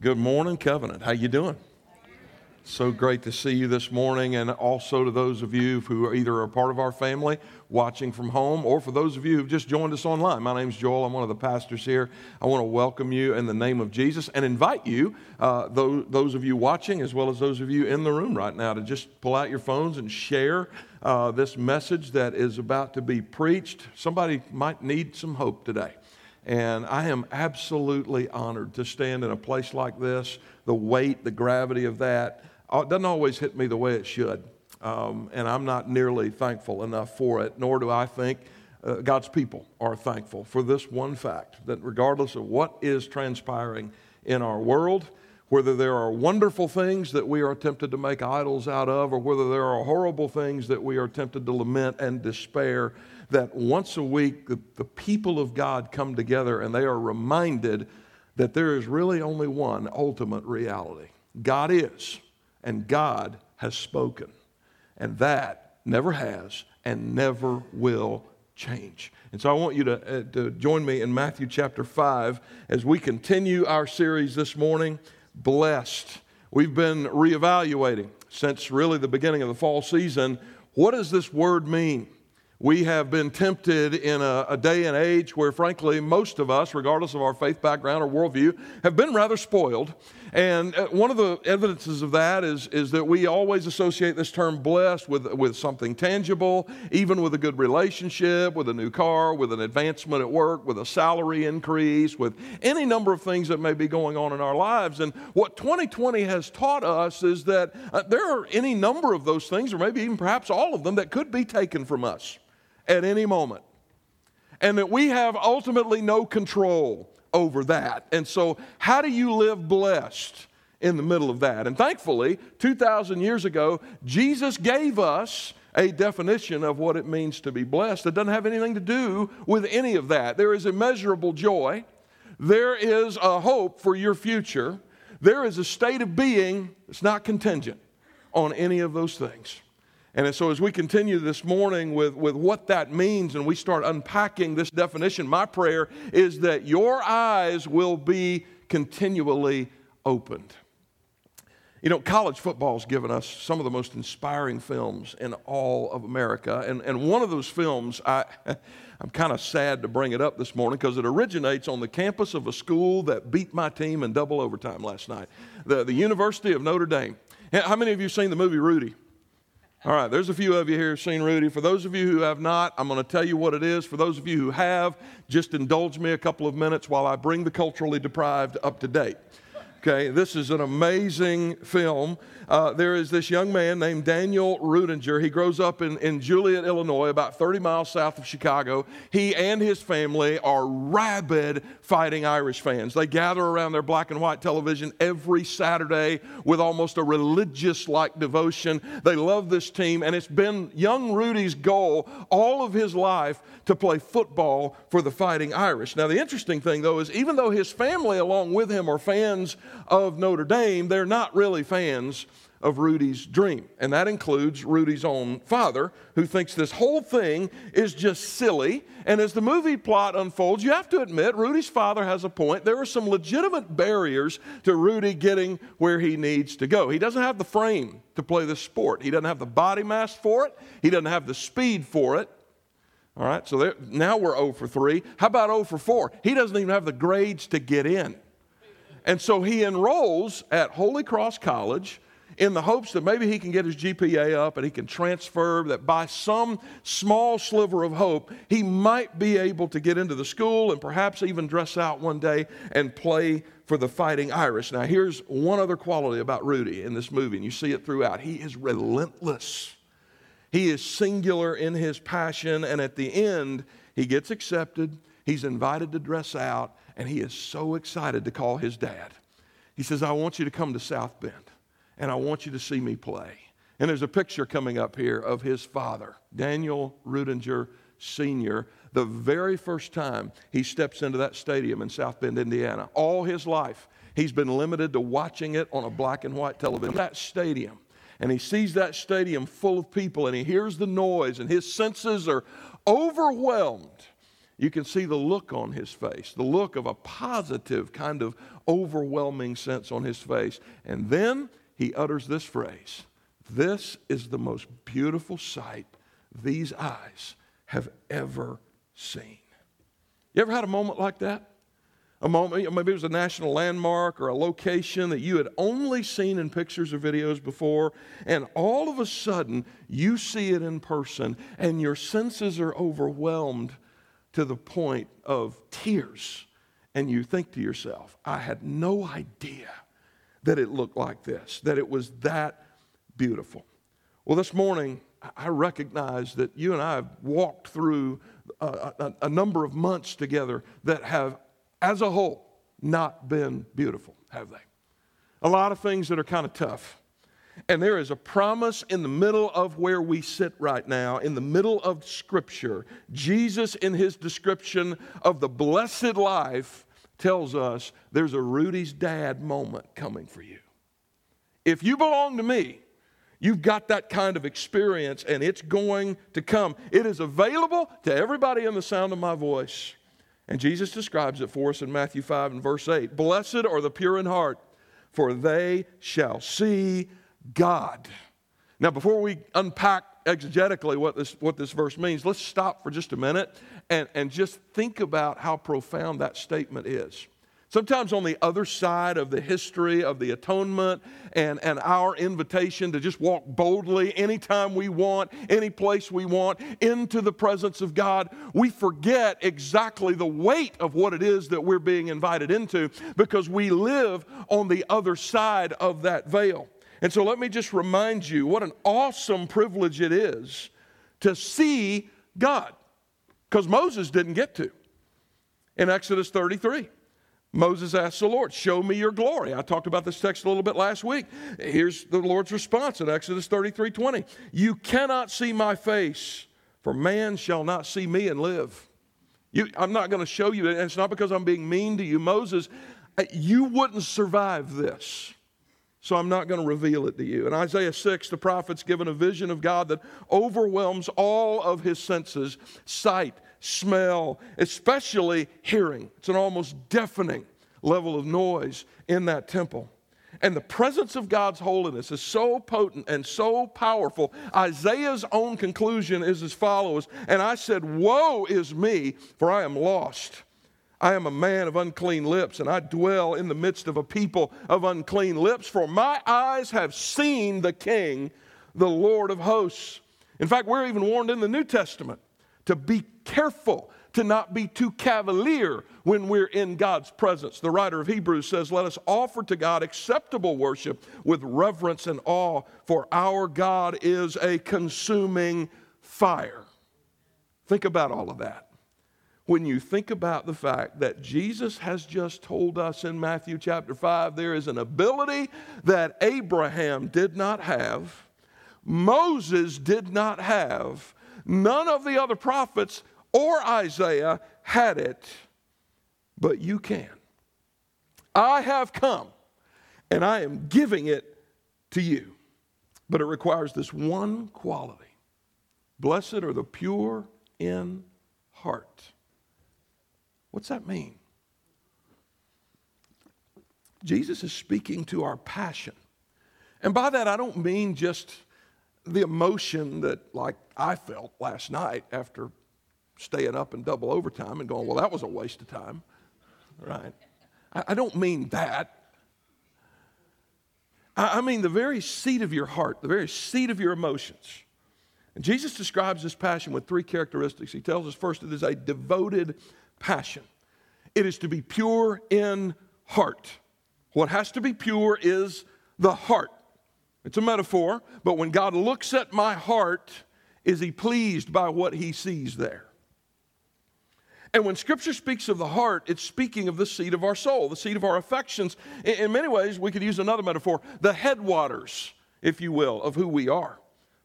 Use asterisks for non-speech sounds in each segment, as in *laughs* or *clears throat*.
Good morning, Covenant. How you doing? So great to see you this morning, and also to those of you who are either a part of our family watching from home, or for those of you who've just joined us online. My name's Joel. I'm one of the pastors here. I want to welcome you in the name of Jesus and invite you, uh, those, those of you watching as well as those of you in the room right now, to just pull out your phones and share uh, this message that is about to be preached. Somebody might need some hope today. And I am absolutely honored to stand in a place like this. The weight, the gravity of that uh, doesn't always hit me the way it should. Um, and I'm not nearly thankful enough for it, nor do I think uh, God's people are thankful for this one fact that regardless of what is transpiring in our world, whether there are wonderful things that we are tempted to make idols out of, or whether there are horrible things that we are tempted to lament and despair, that once a week the, the people of God come together and they are reminded that there is really only one ultimate reality God is, and God has spoken. And that never has and never will change. And so I want you to, uh, to join me in Matthew chapter 5 as we continue our series this morning, Blessed. We've been reevaluating since really the beginning of the fall season. What does this word mean? We have been tempted in a, a, day and age where, frankly, most of us, regardless of our faith background or worldview, have been rather spoiled. And uh, one of the evidences of that is, is that we always associate this term blessed with, with something tangible, even with a good relationship, with a new car, with an advancement at work, with a salary increase, with any number of things that may be going on in our lives. And what 2020 has taught us is that uh, there are any number of those things, or maybe even perhaps all of them, that could be taken from us at any moment. And that we have ultimately no control over that. And so, how do you live blessed in the middle of that? And thankfully, 2,000 years ago, Jesus gave us a definition of what it means to be blessed that doesn't have anything to do with any of that. There is immeasurable joy, there is a hope for your future, there is a state of being that's not contingent on any of those things. And so, as we continue this morning with, with what that means and we start unpacking this definition, my prayer is that your eyes will be continually opened. You know, college football has given us some of the most inspiring films in all of America. And, and one of those films, I, *laughs* I'm kind of sad to bring it up this morning because it originates on the campus of a school that beat my team in double overtime last night, the, the University of Notre Dame. How many of you seen the movie Rudy? All right, there's a few of you here who've seen Rudy. For those of you who have not, I'm going to tell you what it is. For those of you who have, just indulge me a couple of minutes while I bring the culturally deprived up to date. Okay, this is an amazing film. Uh, there is this young man named Daniel Ruettiger. He grows up in, in Joliet, Illinois, about 30 miles south of Chicago. He and his family are rabid fighting Irish fans. They gather around their black and white television every Saturday with almost a religious like devotion. They love this team, and it's been young Rudy's goal all of his life to play football for the Fighting Irish. Now, the interesting thing, though, is even though his family, along with him, are fans of Notre Dame, they're not really fans of Rudy's dream. And that includes Rudy's own father, who thinks this whole thing is just silly. And as the movie plot unfolds, you have to admit Rudy's father has a point. There are some legitimate barriers to Rudy getting where he needs to go. He doesn't have the frame to play this sport, he doesn't have the body mass for it, he doesn't have the speed for it. All right, so there, now we're 0 for 3. How about 0 for 4? He doesn't even have the grades to get in. And so he enrolls at Holy Cross College in the hopes that maybe he can get his GPA up and he can transfer, that by some small sliver of hope, he might be able to get into the school and perhaps even dress out one day and play for the Fighting Irish. Now, here's one other quality about Rudy in this movie, and you see it throughout. He is relentless. He is singular in his passion, and at the end, he gets accepted. He's invited to dress out, and he is so excited to call his dad. He says, I want you to come to South Bend and I want you to see me play. And there's a picture coming up here of his father, Daniel Ruettiger Sr., the very first time he steps into that stadium in South Bend, Indiana. All his life, he's been limited to watching it on a black and white television. That stadium. And he sees that stadium full of people and he hears the noise, and his senses are overwhelmed. You can see the look on his face, the look of a positive kind of overwhelming sense on his face. And then he utters this phrase This is the most beautiful sight these eyes have ever seen. You ever had a moment like that? A moment, maybe it was a national landmark or a location that you had only seen in pictures or videos before, and all of a sudden you see it in person and your senses are overwhelmed to the point of tears. And you think to yourself, I had no idea that it looked like this, that it was that beautiful. Well, this morning, I recognize that you and I have walked through a, a, a, number of months together that have, as a whole, not been beautiful, have they? A lot of things that are kind of tough. And there is a promise in the middle of where we sit right now, in the middle of Scripture. Jesus, in his description of the blessed life, tells us there's a Rudy's dad moment coming for you. If you belong to me, you've got that kind of experience and it's going to come. It is available to everybody in the sound of my voice. And Jesus describes it for us in Matthew 5 and verse 8 Blessed are the pure in heart, for they shall see God. Now, before we unpack exegetically what this, what this verse means, let's stop for just a minute and, and just think about how profound that statement is. Sometimes on the other side of the history of the atonement and, and our invitation to just walk boldly anytime we want, any place we want, into the presence of God, we forget exactly the weight of what it is that we're being invited into because we live on the other side of that veil. And so let me just remind you what an awesome privilege it is to see God because Moses didn't get to. In Exodus 33, Moses asked the Lord, Show me your glory. I talked about this text a little bit last week. Here's the Lord's response in Exodus 33 20. You cannot see my face, for man shall not see me and live. You, I'm not going to show you, and it's not because I'm being mean to you. Moses, you wouldn't survive this. So I'm not going to reveal it to you. In Isaiah 6, the prophet's given a vision of God that overwhelms all of his senses sight, smell, especially hearing. It's an almost deafening level of noise in that temple. And the presence of God's holiness is so potent and so powerful. Isaiah's own conclusion is as follows And I said, Woe is me, for I am lost. I am a man of unclean lips, and I dwell in the midst of a people of unclean lips, for my eyes have seen the King, the Lord of hosts. In fact, we're even warned in the New Testament to be careful to not be too cavalier when we're in God's presence. The writer of Hebrews says, Let us offer to God acceptable worship with reverence and awe, for our God is a consuming fire. Think about all of that when you think about the fact that Jesus has just told us in Matthew chapter 5 there is an ability that Abraham did not have, Moses did not have, none of the other prophets or Isaiah had it, but you can. I have come and I am giving it to you. But it requires this one quality Blessed are the pure in heart What's that mean? Jesus is speaking to our passion. And by that, I don't mean just the emotion that, like, I felt last night after staying up in double overtime and going, well, that was a waste of time, right? I, don't mean that. I mean the very seat of your heart, the very seat of your emotions. And Jesus describes this passion with three characteristics. He tells us first it is a devoted passion. It is to be pure in heart. What has to be pure is the heart. It's a metaphor, but when God looks at my heart, is he pleased by what he sees there? And when scripture speaks of the heart, it's speaking of the seat of our soul, the seat of our affections. In, many ways, we could use another metaphor the headwaters, if you will, of who we are.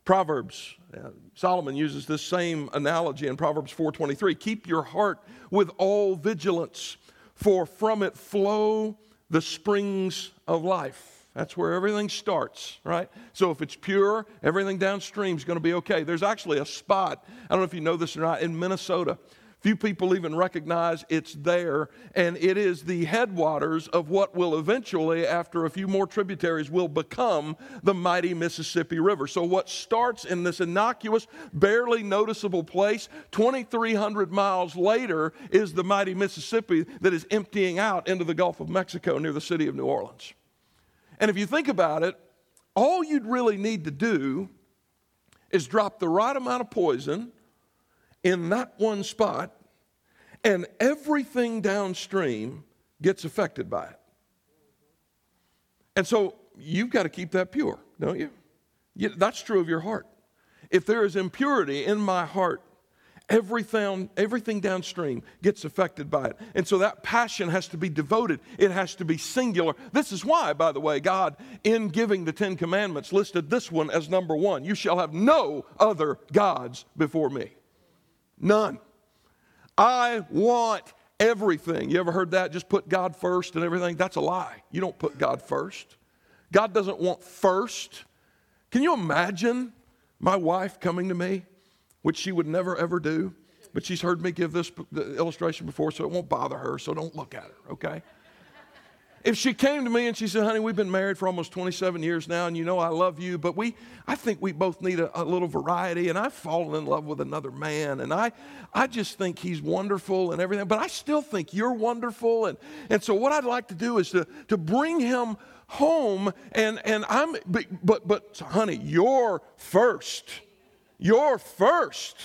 Proverbs, uh, Solomon uses this same analogy in Proverbs 4:23. Keep your heart with all vigilance, for from it flow the springs of life. That's where everything starts, right? So if it's pure, everything downstream is going to be okay. There's actually a spot, I don't know if you know this or not, in Minnesota Few people even recognize it's there, and it is the headwaters of what will eventually, after a few more tributaries, will become the mighty Mississippi River. So, what starts in this innocuous, barely noticeable place, 2,300 miles later, is the mighty Mississippi that is emptying out into the Gulf of Mexico near the city of New Orleans. And if you think about it, all you'd really need to do is drop the right amount of poison in that one spot, and everything downstream gets affected by it. And so you've got to keep that pure, don't you? that's true of your heart. If there is impurity in my heart, everything, everything downstream gets affected by it. And so that passion has to be devoted, it has to be singular. This is why, by the way, God, in giving the Ten Commandments, listed this one as number one You shall have no other gods before me. None. I want everything. You ever heard that? Just put God first and everything? That's a lie. You don't put God first. God doesn't want first. Can you imagine my wife coming to me, which she would never ever do, but she's heard me give this illustration before, so it won't bother her, so don't look at her, okay? If she came to me and she said, honey, we've been married for almost 27 years now, and you know I love you, but we, I think we both need a, a, little variety, and I've fallen in love with another man, and I, I just think he's wonderful and everything, but I still think you're wonderful, and, and so what I'd like to do is to, to bring him home, and, and I'm, but, but, but honey, you're first. You're first.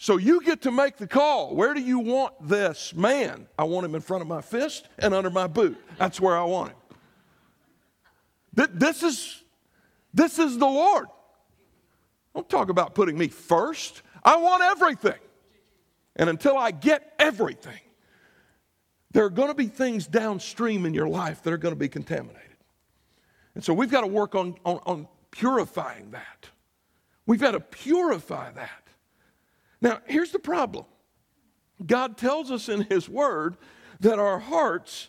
So you get to make the call. Where do you want this man? I want him in front of my fist and under my boot. That's where I want him. This is, this is the Lord. Don't talk about putting me first. I want everything. And until I get everything, there are going to be things downstream in your life that are going to be contaminated. And so we've got to work on, on, on purifying that. We've got to purify that. Now, here's the problem God tells us in His Word that our hearts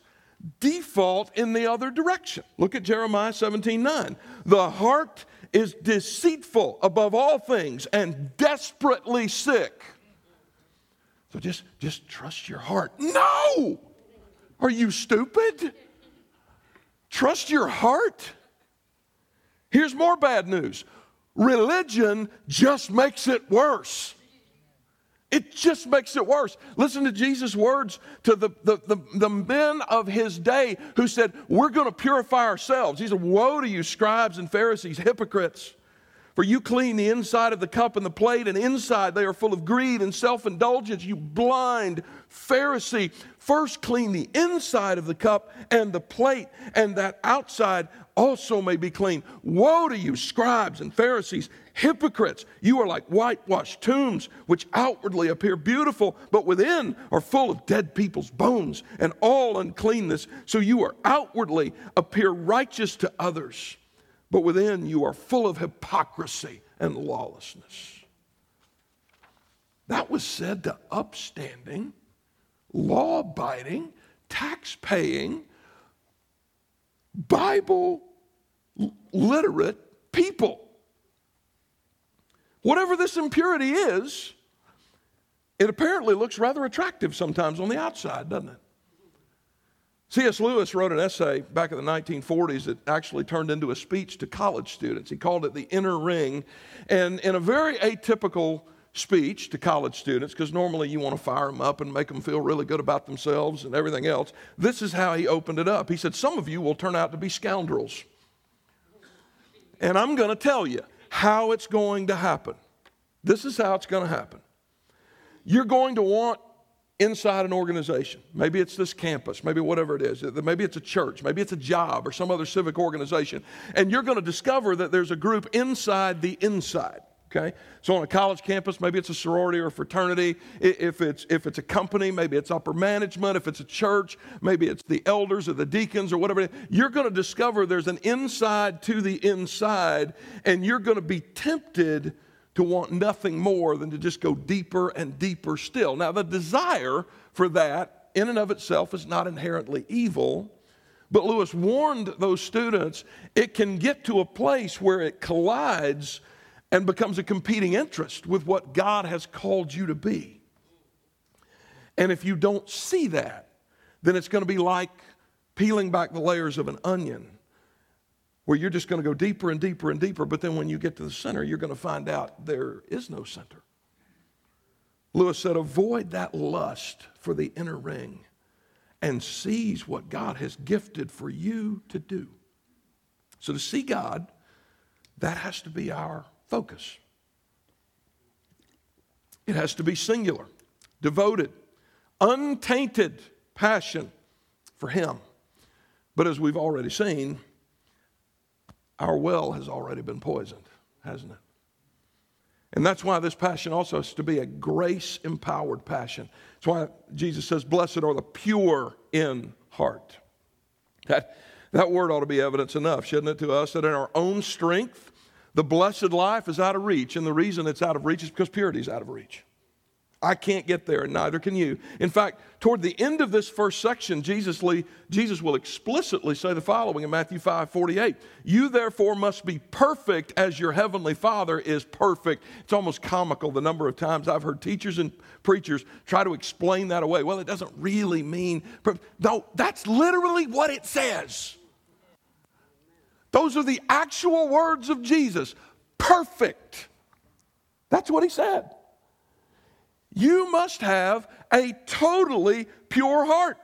default in the other direction. Look at Jeremiah 17 9. The heart is deceitful above all things and desperately sick. So just, just trust your heart. No! Are you stupid? Trust your heart? Here's more bad news religion just makes it worse. It just makes it worse. Listen to Jesus' words to the, the, the, the men of his day who said, We're going to purify ourselves. He said, Woe to you, scribes and Pharisees, hypocrites! For you clean the inside of the cup and the plate, and inside they are full of greed and self indulgence. You blind Pharisee, first clean the inside of the cup and the plate, and that outside also may be clean. Woe to you, scribes and Pharisees, hypocrites! You are like whitewashed tombs, which outwardly appear beautiful, but within are full of dead people's bones and all uncleanness. So you are outwardly appear righteous to others but within you are full of hypocrisy and lawlessness. That was said to upstanding, law abiding, tax paying, Bible literate people. Whatever this impurity is, it apparently looks rather attractive sometimes on the outside, doesn't it? C.S. Lewis wrote an essay back in the 1940s that actually turned into a speech to college students. He called it The Inner Ring. And in a very atypical speech to college students, because normally you want to fire them up and make them feel really good about themselves and everything else, this is how he opened it up. He said, Some of you will turn out to be scoundrels. And I'm going to tell you how it's going to happen. This is how it's going to happen. You're going to want inside an organization. Maybe it's this campus, maybe whatever it is. Maybe it's a church, maybe it's a job or some other civic organization. And you're going to discover that there's a group inside the inside. Okay? So on a college campus, maybe it's a sorority or a fraternity. If it's, if it's a company, maybe it's upper management. If it's a church, maybe it's the elders or the deacons or whatever. You're going to discover there's an inside to the inside, and you're going to be tempted to want nothing more than to just go deeper and deeper still. Now, the desire for that in and of itself is not inherently evil. But Lewis warned those students it can get to a place where it collides and becomes a competing interest with what God has called you to be. And if you don't see that, then it's going to be like peeling back the layers of an onion, where you're just going to go deeper and deeper and deeper. But then when you get to the center, you're going to find out there is no center. Lewis said, avoid that lust for the inner ring and seize what God has gifted for you to do. So to see God, that has to be our focus. It has to be singular, devoted, untainted passion for Him. But as we've already seen, our well has already been poisoned, hasn't it? And that's why this passion also has to be a grace empowered passion. That's why Jesus says, Blessed are the pure in heart. That, that word ought to be evidence enough, shouldn't it, to us that in our own strength, the blessed life is out of reach, and the reason it's out of reach is because purity is out of reach. I can't get there, and neither can you. In fact, toward the end of this first section, Jesus, Jesus will explicitly say the following in Matthew 5 48. You therefore must be perfect as your heavenly Father is perfect. It's almost comical the number of times I've heard teachers and preachers try to explain that away. Well, it doesn't really mean, no, that's literally what it says. Those are the actual words of Jesus perfect. That's what he said. You must have a totally pure heart.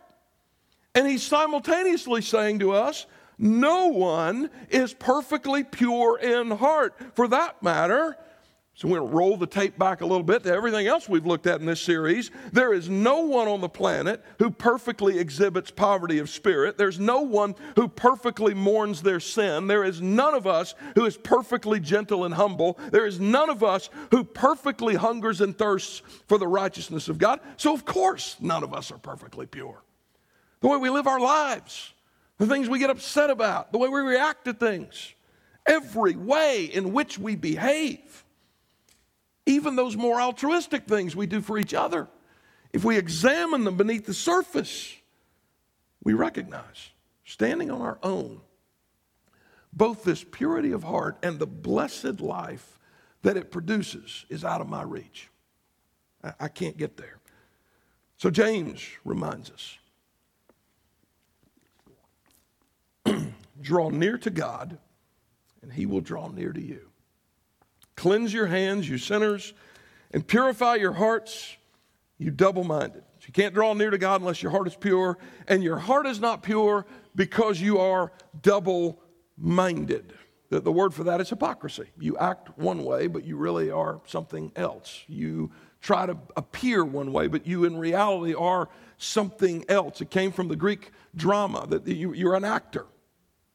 And he's simultaneously saying to us, no one is perfectly pure in heart. For that matter, so we're going to roll the tape back a little bit to everything else we've looked at in this series. There is no one on the planet who perfectly exhibits poverty of spirit. There's no one who perfectly mourns their sin. There is none of us who is perfectly gentle and humble. There is none of us who perfectly hungers and thirsts for the righteousness of God. So, of course, none of us are perfectly pure. The way we live our lives, the things we get upset about, the way we react to things, every way in which we behave even those more altruistic things we do for each other, if we examine them beneath the surface, we recognize, standing on our own, both this purity of heart and the blessed life that it produces is out of my reach. I, can't get there. So James reminds us *clears throat* draw near to God, and he will draw near to you. Cleanse your hands, you sinners, and purify your hearts, you double minded. You can't draw near to God unless your heart is pure, and your heart is not pure because you are double minded. The, the word for that is hypocrisy. You act one way, but you really are something else. You try to appear one way, but you in reality are something else. It came from the Greek drama that you, you're an actor.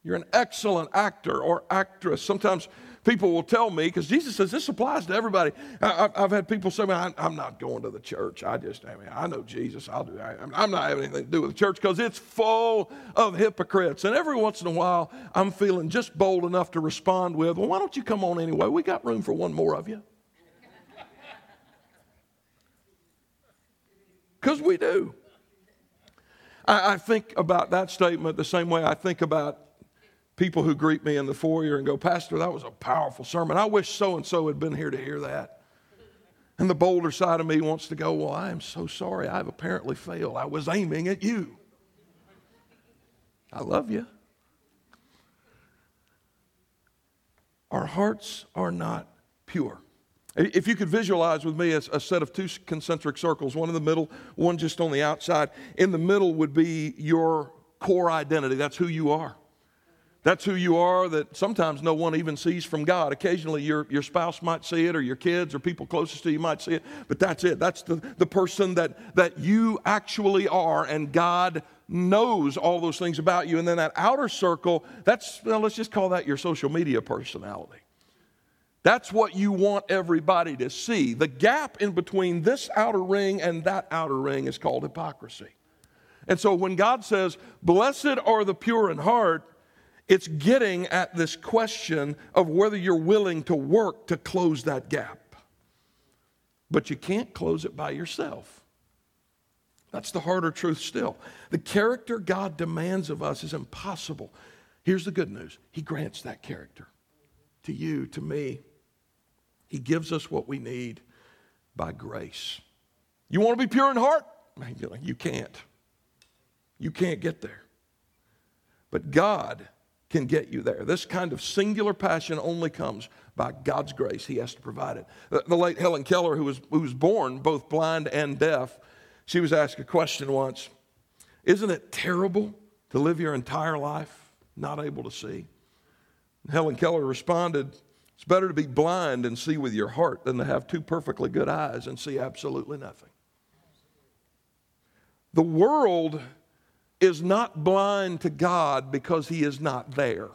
You're an excellent actor or actress. Sometimes people will tell me, because Jesus says this applies to everybody. I, have had people say, man, I'm not going to the church. I just, I mean, I know Jesus. I'll do that. I'm not having anything to do with the church because it's full of hypocrites. And every once in a while, I'm feeling just bold enough to respond with, well, why don't you come on anyway? We got room for one more of you. Because we do. I, I think about that statement the same way I think about people who greet me in the foyer and go, Pastor, that was a powerful sermon. I wish so and so had been here to hear that. And the bolder side of me wants to go, Well, I am so sorry. I've apparently failed. I was aiming at you. I love you. Our hearts are not pure. If you could visualize with me a, a, set of two concentric circles, one in the middle, one just on the outside. In the middle would be your core identity. That's who you are. That's who you are that sometimes no one even sees from God. Occasionally your, your spouse might see it or your kids or people closest to you might see it, but that's it. That's the, the person that, that you actually are, and God knows all those things about you. And then that outer circle, that's, well, let's just call that your social media personality. That's what you want everybody to see. The gap in between this outer ring and that outer ring is called hypocrisy. And so when God says, Blessed are the pure in heart, it's getting at this question of whether you're willing to work to close that gap. But you can't close it by yourself. That's the harder truth still. The character God demands of us is impossible. Here's the good news He grants that character to you, to me. He gives us what we need by grace. You want to be pure in heart? You can't. You can't get there. But God can get you there. This kind of singular passion only comes by God's grace. He has to provide it. The, late Helen Keller, who was, who was born both blind and deaf, she was asked a question once Isn't it terrible to live your entire life not able to see? And Helen Keller responded, It's better to be blind and see with your heart than to have two perfectly good eyes and see absolutely nothing. The world is not blind to God because he is not there.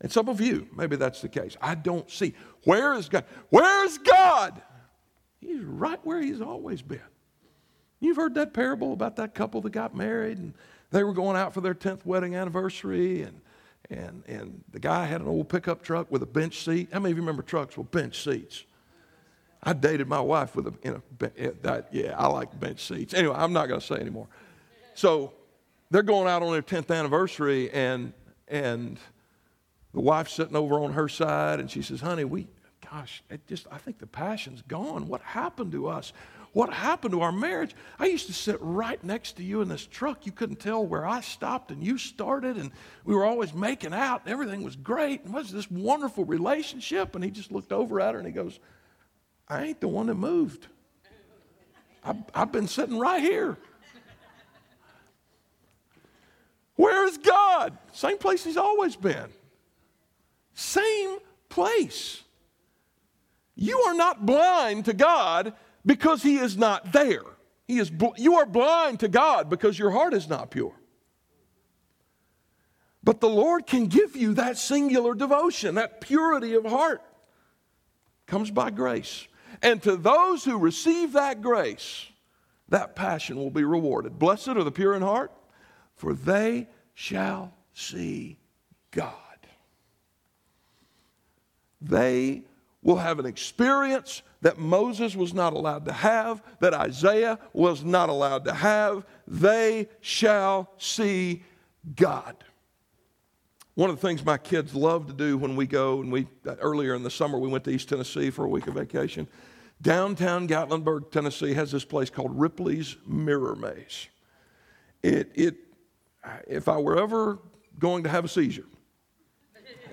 And some of you, maybe that's the case. I don't see. Where is God? Where is God? He's right where he's always been. You've heard that parable about that couple that got married and they were going out for their 10th wedding anniversary and and, and the guy had an old pickup truck with a bench seat. How many of you remember trucks with bench seats? I dated my wife with a, in a that, yeah, I like bench seats. Anyway, I'm not going to say anymore. So they're going out on their 10th anniversary, and, and the wife's sitting over on her side, and she says, Honey, we, gosh, it just, I think the passion's gone. What happened to us? What happened to our marriage? I used to sit right next to you in this truck. You couldn't tell where I stopped and you started, and we were always making out, and everything was great. And was this wonderful relationship? And he just looked over at her and he goes, I ain't the one that moved. I've, I've been sitting right here. Where is God? Same place He's always been. Same place. You are not blind to God because He is not there. He is bl- you are blind to God because your heart is not pure. But the Lord can give you that singular devotion, that purity of heart. Comes by grace. And to those who receive that grace, that passion will be rewarded. Blessed are the pure in heart, for they shall see God. They will have an experience that Moses was not allowed to have, that Isaiah was not allowed to have. They shall see God. One of the things my kids love to do when we go, and we earlier in the summer we went to East Tennessee for a week of vacation. Downtown Gatlinburg, Tennessee has this place called Ripley's Mirror Maze. It, it if I were ever going to have a seizure,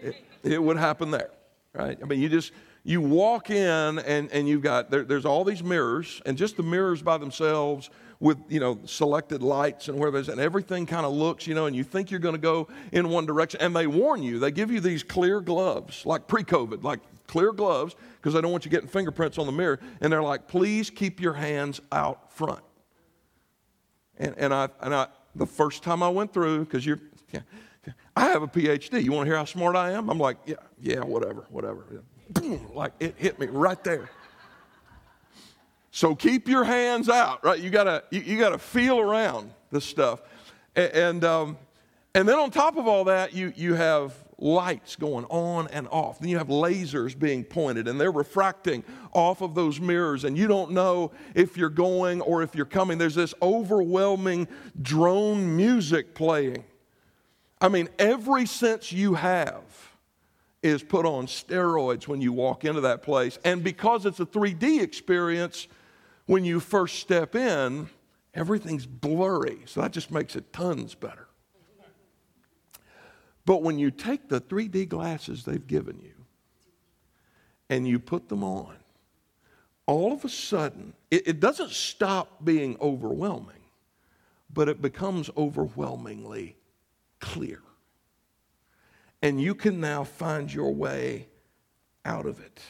it, it would happen there, right? I mean, you just, you walk in and, and you've got, there, there's all these mirrors, and just the mirrors by themselves with, you know, selected lights and where there's, and everything kind of looks, you know, and you think you're going to go in one direction. And they warn you, they give you these clear gloves, like pre COVID, like clear gloves, because they don't want you getting fingerprints on the mirror. And they're like, please keep your hands out front. And, and, I, and I, the first time I went through, because you're, yeah, I have a PhD. You want to hear how smart I am? I'm like, yeah, yeah, whatever, whatever. Boom, like it hit me right there. So keep your hands out, right? You gotta, you, you gotta feel around this stuff, and and, um, and then on top of all that, you you have lights going on and off. Then you have lasers being pointed and they're refracting off of those mirrors, and you don't know if you're going or if you're coming. There's this overwhelming drone music playing. I mean, every sense you have is put on steroids when you walk into that place. And because it's a 3D experience, when you first step in, everything's blurry. So that just makes it tons better. But when you take the 3D glasses they've given you and you put them on, all of a sudden, it, it doesn't stop being overwhelming, but it becomes overwhelmingly clear. And you can now find your way out of it.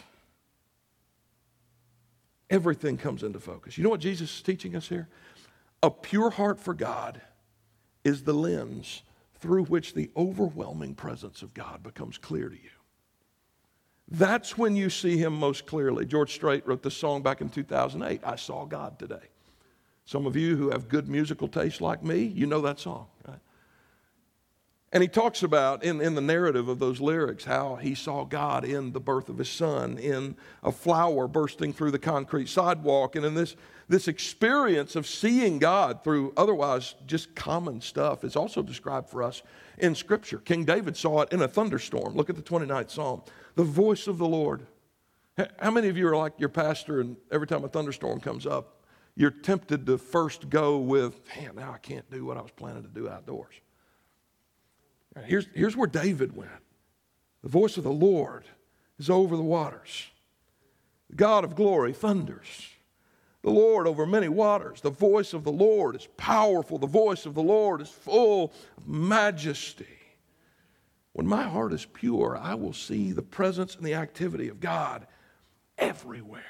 Everything comes into focus. You know what Jesus is teaching us here? A pure heart for God is the lens through which the overwhelming presence of God becomes clear to you. That's when you see him most clearly. George Strait wrote this song back in 2008 I Saw God Today. Some of you who have good musical taste like me, you know that song, right? And he talks about in, in the narrative of those lyrics how he saw God in the birth of his son, in a flower bursting through the concrete sidewalk, and in this, this experience of seeing God through otherwise just common stuff is also described for us in Scripture. King David saw it in a thunderstorm. Look at the 29th Psalm. The voice of the Lord. How many of you are like your pastor, and every time a thunderstorm comes up, you're tempted to first go with, man, now I can't do what I was planning to do outdoors? Here's, here's where David went. The voice of the Lord is over the waters. The God of glory thunders. The Lord over many waters. The voice of the Lord is powerful. The voice of the Lord is full of majesty. When my heart is pure, I will see the presence and the activity of God everywhere.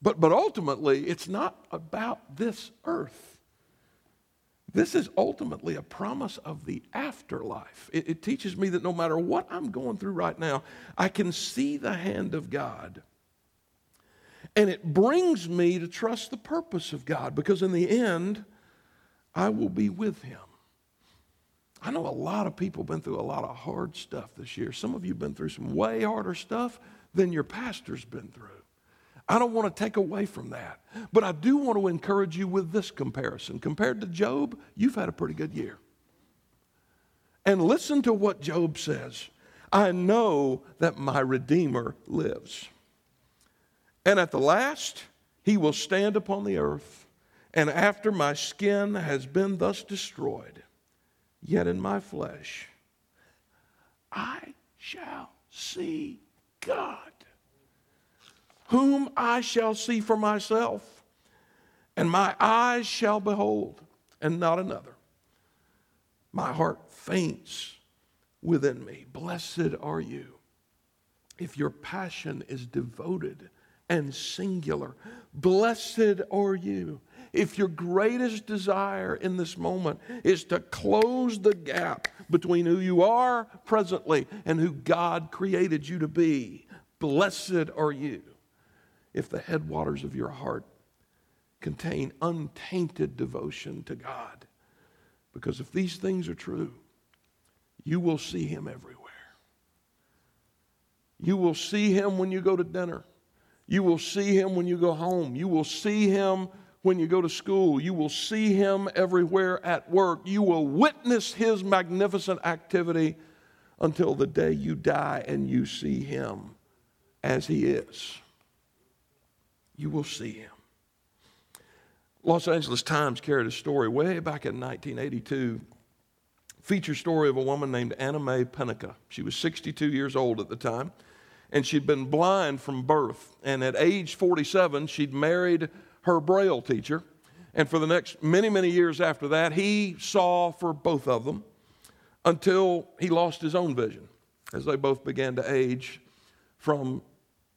But, but ultimately, it's not about this earth. This is ultimately a promise of the afterlife. It, it, teaches me that no matter what I'm going through right now, I can see the hand of God. And it brings me to trust the purpose of God because in the end, I will be with Him. I know a lot of people have been through a lot of hard stuff this year. Some of you have been through some way harder stuff than your pastor's been through. I don't want to take away from that. But I do want to encourage you with this comparison. Compared to Job, you've had a pretty good year. And listen to what Job says I know that my Redeemer lives. And at the last, he will stand upon the earth. And after my skin has been thus destroyed, yet in my flesh, I shall see God whom I shall see for myself, and my eyes shall behold, and not another. My heart faints within me. Blessed are you if your passion is devoted and singular. Blessed are you if your greatest desire in this moment is to close the gap between who you are presently and who God created you to be. Blessed are you if the headwaters of your heart contain untainted devotion to God. Because if these things are true, you will see Him everywhere. You will see Him when you go to dinner. You will see Him when you go home. You will see Him when you go to school. You will see Him everywhere at work. You will witness His magnificent activity until the day you die and you see Him as He is you will see him. Los Angeles Times carried a story way back in 1982, feature story of a woman named Anna Mae Pennica. She was 62 years old at the time, and she'd been blind from birth. And at age 47, she'd married her Braille teacher. And for the next many, many years after that, he saw for both of them until he lost his own vision as they both began to age from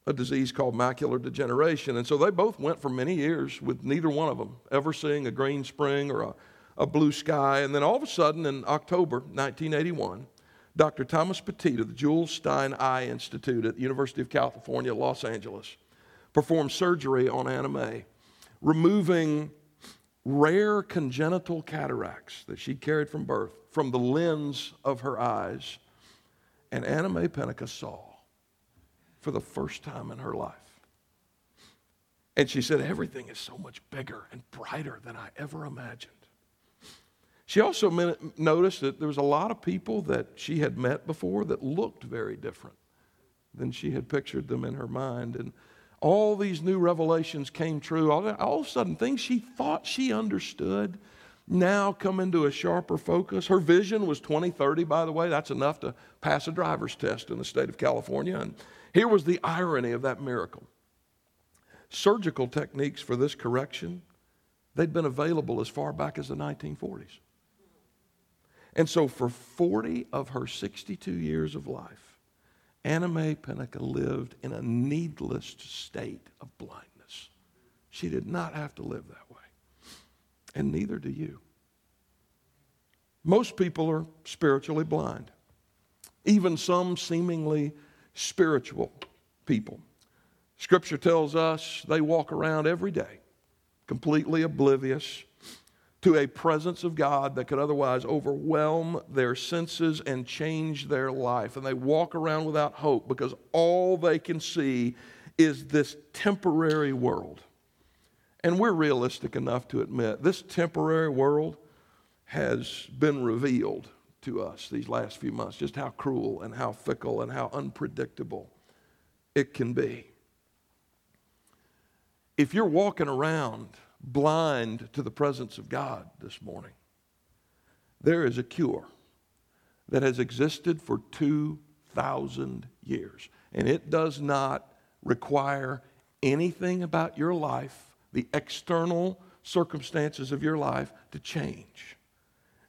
a disease called macular degeneration. And so they both went for many years with neither one of them ever seeing a green spring or a, a blue sky. And then all of a sudden, in October 1981, Dr. Thomas Petita of the Jules Stein Eye Institute at the University of California, Los Angeles, performed surgery on Anna Mae, removing rare congenital cataracts that she carried from birth from the lens of her eyes. And Anna Mae Pennica saw for the first time in her life. And she said, Everything is so much bigger and brighter than I ever imagined. She also noticed that there was a lot of people that she had met before that looked very different than she had pictured them in her mind. And all these new revelations came true. All, of a sudden, things she thought she understood now come into a sharper focus. Her vision was 2030, by the way. That's enough to pass a driver's test in the state of California. And here was the irony of that miracle. Surgical techniques for this correction, they'd been available as far back as the 1940s. And so for 40 of her 62 years of life, Anna Mae Pennica lived in a needless state of blindness. She did not have to live that way. And neither do you. Most people are spiritually blind. Even some seemingly spiritual people. Scripture tells us they walk around every day completely oblivious to a presence of God that could otherwise overwhelm their senses and change their life. And they walk around without hope because all they can see is this temporary world. And we're realistic enough to admit this temporary world has been revealed to us these last few months, just how cruel and how fickle and how unpredictable it can be. If you're walking around blind to the presence of God this morning, there is a cure that has existed for 2,000 years. And it does not require anything about your life, the external circumstances of your life, to change.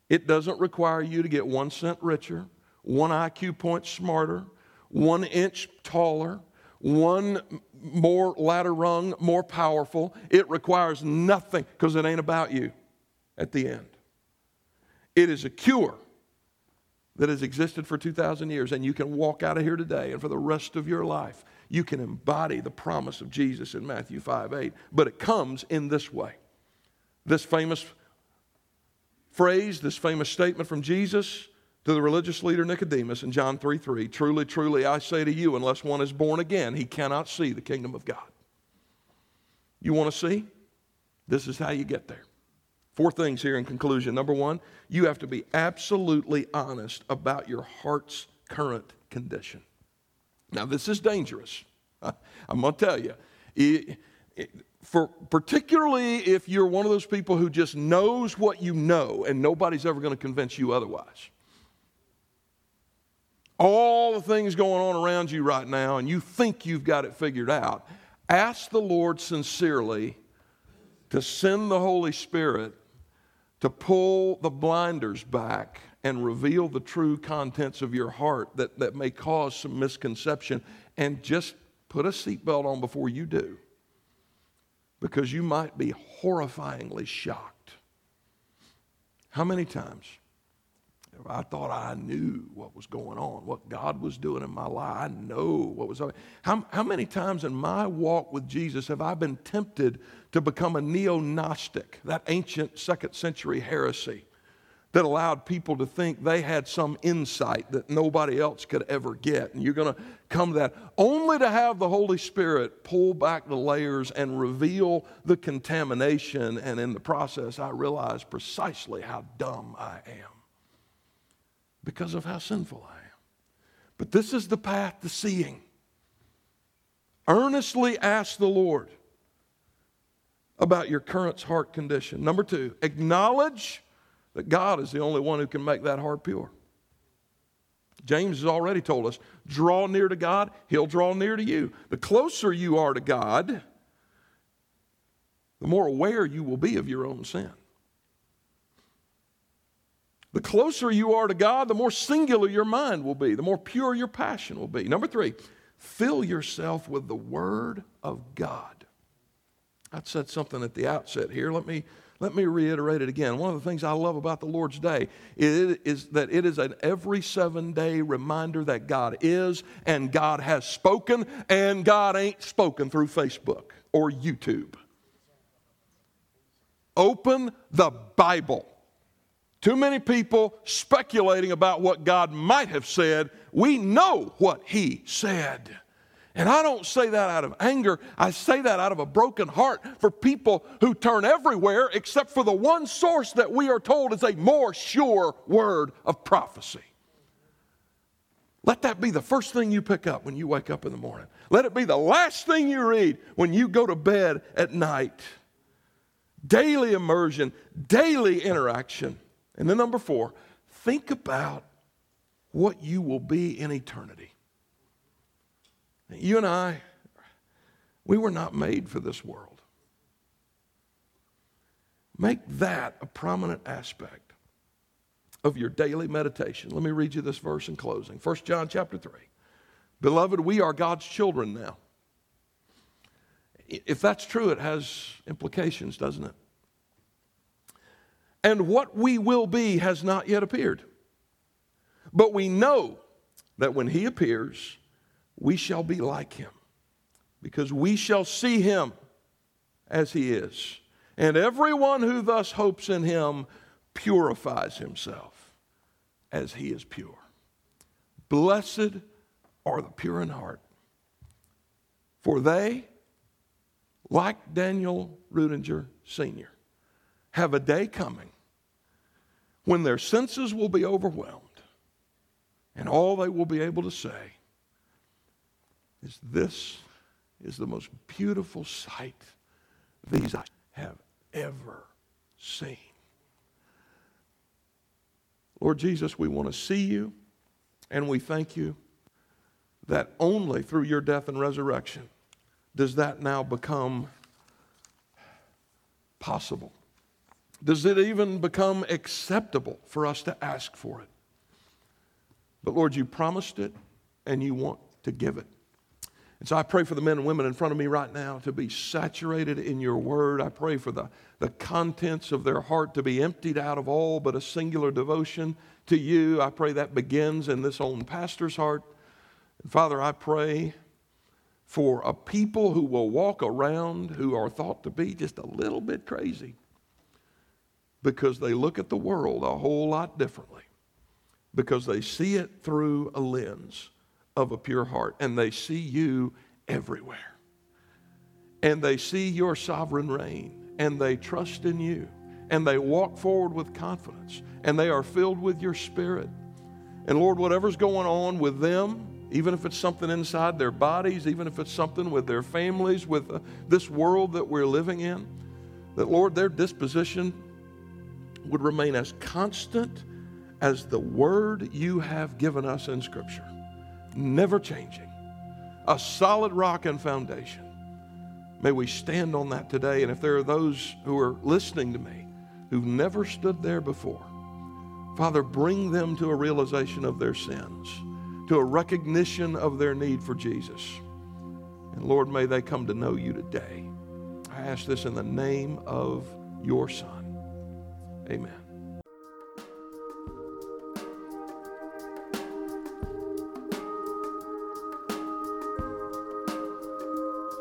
It doesn't require you to get one cent richer, one IQ point smarter, one inch taller, one more ladder rung, more powerful. It requires nothing because it ain't about you at the end. It is a cure that has existed for 2,000 years, and you can walk out of here today and for the rest of your life, you can embody the promise of Jesus in Matthew 5 8. But it comes in this way. This famous phrase, this famous statement from Jesus to the religious leader Nicodemus in John 3 3 Truly, truly, I say to you, unless one is born again, he cannot see the kingdom of God. You want to see? This is how you get there. Four things here in conclusion. Number one, you have to be absolutely honest about your heart's current condition. Now, this is dangerous. *laughs* I'm going to tell you. It, it, for particularly if you're one of those people who just knows what you know and nobody's ever going to convince you otherwise. All the things going on around you right now, and you think you've got it figured out. Ask the Lord sincerely to send the Holy Spirit to pull the blinders back and reveal the true contents of your heart that, that may cause some misconception. And just put a seatbelt on before you do because you might be horrifyingly shocked. How many times I thought I knew what was going on, what God was doing in my life? I know what was. going. How, how many times in my walk with Jesus have I been tempted to become a neo Gnostic, that ancient second century heresy? That allowed people to think they had some insight that nobody else could ever get. And you're going to come to that only to have the Holy Spirit pull back the layers and reveal the contamination. And in the process, I realize precisely how dumb I am because of how sinful I am. But this is the path to seeing. Earnestly ask the Lord about your current heart condition. Number two, acknowledge that God is the only one who can make that heart pure. James has already told us draw near to God, He'll draw near to you. The closer you are to God, the more aware you will be of your own sin. The closer you are to God, the more singular your mind will be, the more pure your passion will be. Number three, fill yourself with the Word of God. I said something at the outset here. Let me let me reiterate it again. One of the things I love about the Lord's Day is that it is an every seven day reminder that God is and God has spoken, and God ain't spoken through Facebook or YouTube. Open the Bible. Too many people speculating about what God might have said. We know what He said. And I don't say that out of anger. I say that out of a broken heart for people who turn everywhere except for the one source that we are told is a more sure word of prophecy. Let that be the first thing you pick up when you wake up in the morning. Let it be the last thing you read when you go to bed at night. Daily immersion, daily interaction. And then, number four, think about what you will be in eternity. You and I, we were not made for this world. Make that a prominent aspect of your daily meditation. Let me read you this verse in closing. 1 John chapter 3. Beloved, we are God's children now. If that's true, it has implications, doesn't it? And what we will be has not yet appeared. But we know that when He appears, we shall be like him, because we shall see him as he is. And everyone who thus hopes in him purifies himself as he is pure. Blessed are the pure in heart, for they, like Daniel Ruettiger Sr., have a day coming when their senses will be overwhelmed and all they will be able to say is, This is the most beautiful sight these eyes have ever seen. Lord Jesus, we want to see you and we thank you that only through your death and resurrection does that now become possible. Does it even become acceptable for us to ask for it? But Lord, you promised it and you want to give it. And so I pray for the men and women in front of me right now to be saturated in your word. I pray for the, the contents of their heart to be emptied out of all but a singular devotion to you. I pray that begins in this own pastor's heart. And Father, I pray for a people who will walk around who are thought to be just a little bit crazy because they look at the world a whole lot differently, because they see it through a lens of a pure heart, and they see you everywhere. And they see your sovereign reign, and they trust in you, and they walk forward with confidence, and they are filled with your spirit. And Lord, whatever's going on with them, even if it's something inside their bodies, even if it's something with their families, with uh, this world that we're living in, that Lord, their disposition would remain as constant as the word you have given us in Scripture never changing, a solid rock and foundation. May we stand on that today. And if there are those who are listening to me who've never stood there before, Father, bring them to a realization of their sins, to a recognition of their need for Jesus. And Lord, may they come to know you today. I ask this in the name of your Son. Amen.